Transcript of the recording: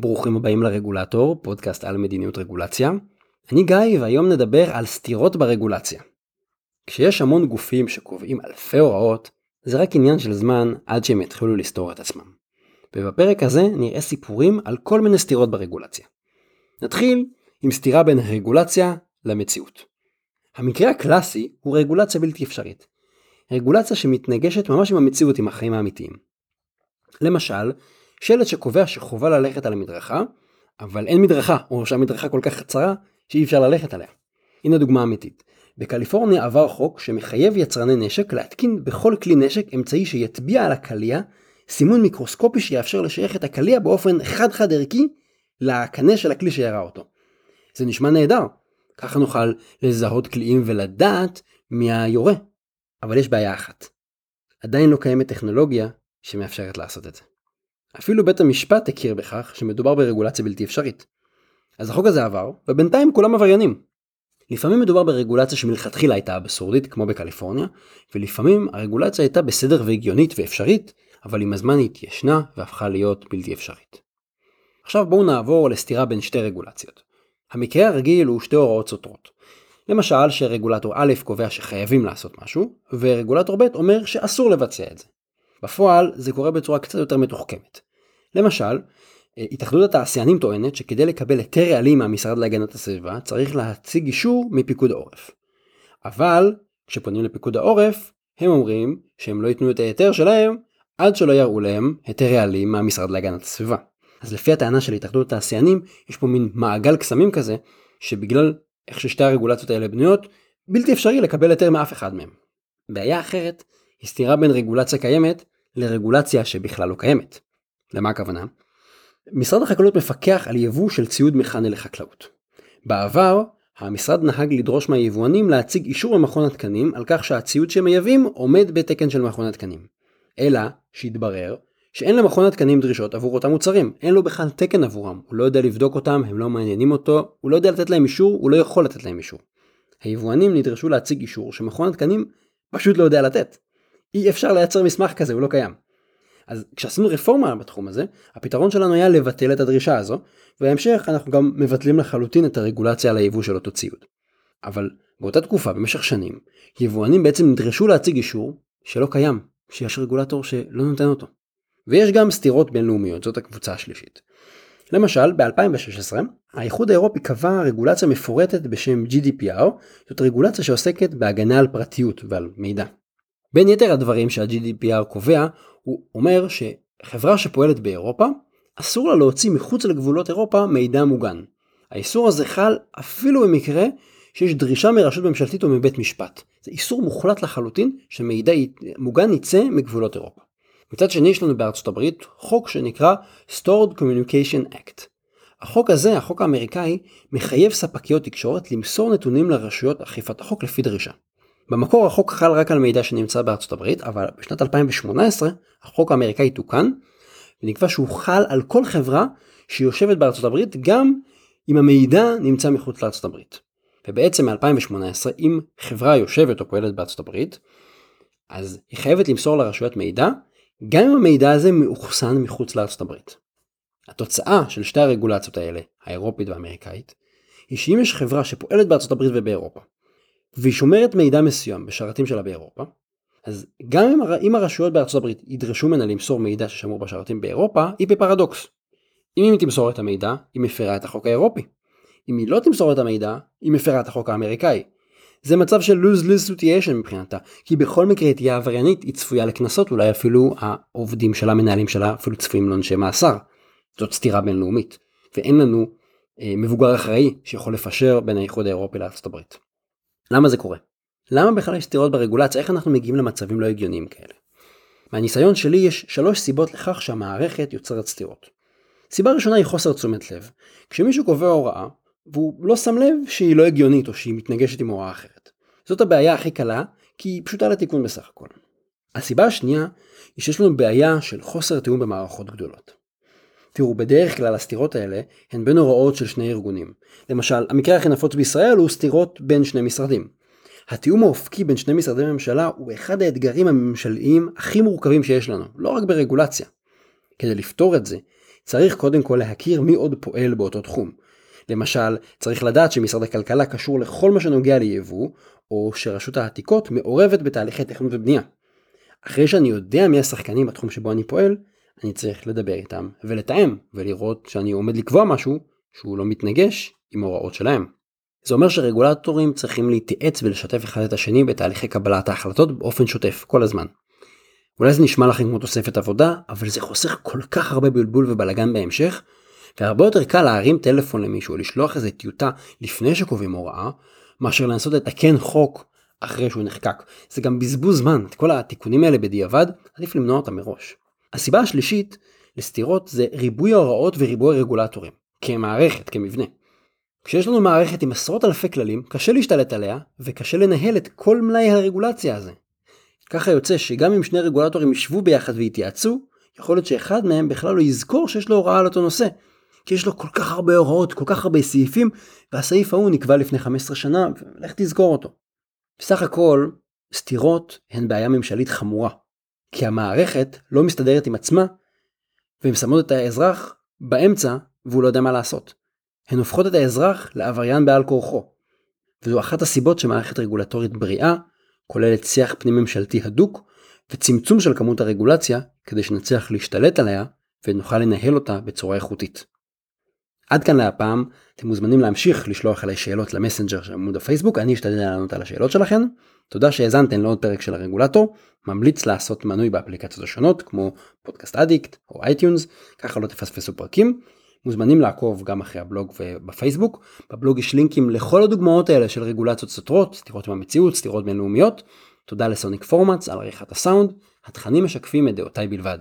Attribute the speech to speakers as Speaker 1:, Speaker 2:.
Speaker 1: ברוכים הבאים לרגולטור, פודקאסט על מדיניות רגולציה. אני גיא והיום נדבר על סתירות ברגולציה. כשיש המון גופים שקובעים אלפי הוראות, זה רק עניין של זמן עד שהם יתחילו לסתור את עצמם. ובפרק הזה נראה סיפורים על כל מיני סתירות ברגולציה. נתחיל עם סתירה בין רגולציה למציאות. המקרה הקלאסי הוא רגולציה בלתי אפשרית. רגולציה שמתנגשת ממש עם המציאות, עם החיים האמיתיים. למשל, שלט שקובע שחובה ללכת על המדרכה, אבל אין מדרכה, או שהמדרכה כל כך קצרה שאי אפשר ללכת עליה. הנה דוגמה אמיתית. בקליפורניה עבר חוק שמחייב יצרני נשק להתקין בכל כלי נשק אמצעי שיטביע על הקליע סימון מיקרוסקופי שיאפשר לשייך את הקליע באופן חד-חד ערכי לקנה של הכלי שירה אותו. זה נשמע נהדר, ככה נוכל לזהות קליעים ולדעת מי היורה. אבל יש בעיה אחת. עדיין לא קיימת טכנולוגיה שמאפשרת לעשות את זה. אפילו בית המשפט הכיר בכך שמדובר ברגולציה בלתי אפשרית. אז החוק הזה עבר, ובינתיים כולם עבריינים. לפעמים מדובר ברגולציה שמלכתחילה הייתה אבסורדית, כמו בקליפורניה, ולפעמים הרגולציה הייתה בסדר והגיונית ואפשרית, אבל עם הזמן היא התיישנה והפכה להיות בלתי אפשרית. עכשיו בואו נעבור לסתירה בין שתי רגולציות. המקרה הרגיל הוא שתי הוראות סותרות. למשל שרגולטור א' קובע שחייבים לעשות משהו, ורגולטור ב' אומר שאסור לבצע את זה. בפועל זה קורה בצורה קצת יותר מתוחכמת. למשל, אה, התאחדות התעשיינים טוענת שכדי לקבל היתר רעלים מהמשרד להגנת הסביבה צריך להציג אישור מפיקוד העורף. אבל כשפונים לפיקוד העורף הם אומרים שהם לא ייתנו את ההיתר שלהם עד שלא יראו להם היתר רעלים מהמשרד להגנת הסביבה. אז לפי הטענה של התאחדות התעשיינים יש פה מין מעגל קסמים כזה שבגלל איך ששתי הרגולציות האלה בנויות בלתי אפשרי לקבל היתר מאף אחד מהם. בעיה אחרת היא סתירה בין רגולציה קיימת לרגולציה שבכלל לא קיימת. למה הכוונה? משרד החקלאות מפקח על יבוא של ציוד מכני לחקלאות. בעבר, המשרד נהג לדרוש מהיבואנים להציג אישור למכון התקנים על כך שהציוד שהם מייבאים עומד בתקן של מכון התקנים. אלא שהתברר שאין למכון התקנים דרישות עבור אותם מוצרים, אין לו בכלל תקן עבורם, הוא לא יודע לבדוק אותם, הם לא מעניינים אותו, הוא לא יודע לתת להם אישור, הוא לא יכול לתת להם אישור. היבואנים נדרשו להציג אישור שמכון התקנים פשוט לא יודע לתת. אי אפשר לייצר מסמך כזה, הוא לא קיים. אז כשעשינו רפורמה בתחום הזה, הפתרון שלנו היה לבטל את הדרישה הזו, ובהמשך אנחנו גם מבטלים לחלוטין את הרגולציה על היבוא של אותו ציוד. אבל באותה תקופה, במשך שנים, יבואנים בעצם נדרשו להציג אישור שלא קיים, שיש רגולטור שלא נותן אותו. ויש גם סתירות בינלאומיות, זאת הקבוצה השלישית. למשל, ב-2016, האיחוד האירופי קבע רגולציה מפורטת בשם GDPR, זאת רגולציה שעוסקת בהגנה על פרטיות ועל מידע. בין יתר הדברים שה-GDPR קובע, הוא אומר שחברה שפועלת באירופה, אסור לה להוציא מחוץ לגבולות אירופה מידע מוגן. האיסור הזה חל אפילו במקרה שיש דרישה מרשות ממשלתית או מבית משפט. זה איסור מוחלט לחלוטין שמידע מוגן יצא מגבולות אירופה. מצד שני יש לנו בארצות הברית חוק שנקרא Stored Communication Act. החוק הזה, החוק האמריקאי, מחייב ספקיות תקשורת למסור נתונים לרשויות אכיפת החוק לפי דרישה. במקור החוק חל רק על מידע שנמצא בארצות הברית, אבל בשנת 2018 החוק האמריקאי תוקן, ונקבע שהוא חל על כל חברה שיושבת בארצות הברית גם אם המידע נמצא מחוץ לארצות הברית. ובעצם מ-2018 אם חברה יושבת או פועלת בארצות הברית, אז היא חייבת למסור לרשויות מידע, גם אם המידע הזה מאוחסן מחוץ לארצות הברית. התוצאה של שתי הרגולציות האלה, האירופית והאמריקאית, היא שאם יש חברה שפועלת בארצות הברית ובאירופה, והיא שומרת מידע מסוים בשרתים שלה באירופה, אז גם אם. אם הרשויות בארצות הברית ידרשו ממנה למסור מידע ששמור בשרתים באירופה, היא בפרדוקס. אם היא תמסור את המידע, היא מפרה את החוק האירופי. אם היא לא תמסור את המידע, היא מפרה את החוק האמריקאי. זה מצב של lose-lose situation מבחינתה, כי בכל מקרה היא תהיה עבריינית, היא צפויה לקנסות, אולי אפילו העובדים שלה, המנהלים שלה, אפילו צפויים לעונשי מאסר. זאת סתירה בינלאומית, ואין לנו אה, מבוגר אחראי שיכול לפשר בין האיחוד האירופי לארצות הברית. למה זה קורה? למה בכלל יש סתירות ברגולציה? איך אנחנו מגיעים למצבים לא הגיוניים כאלה? מהניסיון שלי יש שלוש סיבות לכך שהמערכת יוצרת סתירות. סיבה ראשונה היא חוסר תשומת לב. כשמישהו קובע הוראה, והוא לא שם לב שהיא לא הגיונית או שהיא מתנגשת עם הוראה אחרת. זאת הבעיה הכי קלה, כי היא פשוטה לתיקון בסך הכל. הסיבה השנייה היא שיש לנו בעיה של חוסר תיאום במערכות גדולות. תראו, בדרך כלל הסתירות האלה הן בין הוראות של שני ארגונים. למשל, המקרה הכי נפוץ בישראל הוא סתירות בין שני משרדים. התיאום האופקי בין שני משרדי ממשלה הוא אחד האתגרים הממשליים הכי מורכבים שיש לנו, לא רק ברגולציה. כדי לפתור את זה, צריך קודם כל להכיר מי עוד פועל באותו תחום. למשל, צריך לדעת שמשרד הכלכלה קשור לכל מה שנוגע ליבוא, או שרשות העתיקות מעורבת בתהליכי תכנון ובנייה. אחרי שאני יודע מי השחקנים בתחום שבו אני פועל, אני צריך לדבר איתם ולתאם ולראות שאני עומד לקבוע משהו שהוא לא מתנגש עם הוראות שלהם. זה אומר שרגולטורים צריכים להתייעץ ולשתף אחד את השני בתהליכי קבלת ההחלטות באופן שוטף כל הזמן. אולי זה נשמע לכם כמו תוספת עבודה, אבל זה חוסך כל כך הרבה בלבול ובלאגן בהמשך, והרבה יותר קל להרים טלפון למישהו, לשלוח איזה טיוטה לפני שקובעים הוראה, מאשר לנסות לתקן חוק אחרי שהוא נחקק. זה גם בזבוז זמן, את כל התיקונים האלה בדיעבד, עדיף למנוע אותם מראש. הסיבה השלישית לסתירות זה ריבוי ההוראות וריבוי הרגולטורים, כמערכת, כמבנה. כשיש לנו מערכת עם עשרות אלפי כללים, קשה להשתלט עליה, וקשה לנהל את כל מלאי הרגולציה הזה. ככה יוצא שגם אם שני רגולטורים ישבו ביחד ויתייעצו, יכול להיות שאחד מהם בכלל לא יזכור שיש לו הוראה על אותו נושא. כי יש לו כל כך הרבה הוראות, כל כך הרבה סעיפים, והסעיף ההוא נקבע לפני 15 שנה, ולך תזכור אותו. בסך הכל, סתירות הן בעיה ממשלית חמורה. כי המערכת לא מסתדרת עם עצמה, והן שמות את האזרח באמצע, והוא לא יודע מה לעשות. הן הופכות את האזרח לעבריין בעל כורחו. וזו אחת הסיבות שמערכת רגולטורית בריאה כוללת שיח פנים ממשלתי הדוק וצמצום של כמות הרגולציה כדי שנצליח להשתלט עליה ונוכל לנהל אותה בצורה איכותית. עד כאן להפעם, אתם מוזמנים להמשיך לשלוח אליי שאלות למסנג'ר של עמוד הפייסבוק, אני אשתדל לענות על השאלות שלכם. תודה שהאזנתם לעוד פרק של הרגולטור, ממליץ לעשות מנוי באפליקציות השונות כמו Podcast Addict או iTunes, ככה לא תפספסו פרקים. מוזמנים לעקוב גם אחרי הבלוג ובפייסבוק. בבלוג יש לינקים לכל הדוגמאות האלה של רגולציות סותרות, סתירות במציאות, סתירות בינלאומיות. תודה לסוניק פורמאץ על עריכת הסאונד, התכנים משקפים את דעותיי בלבד.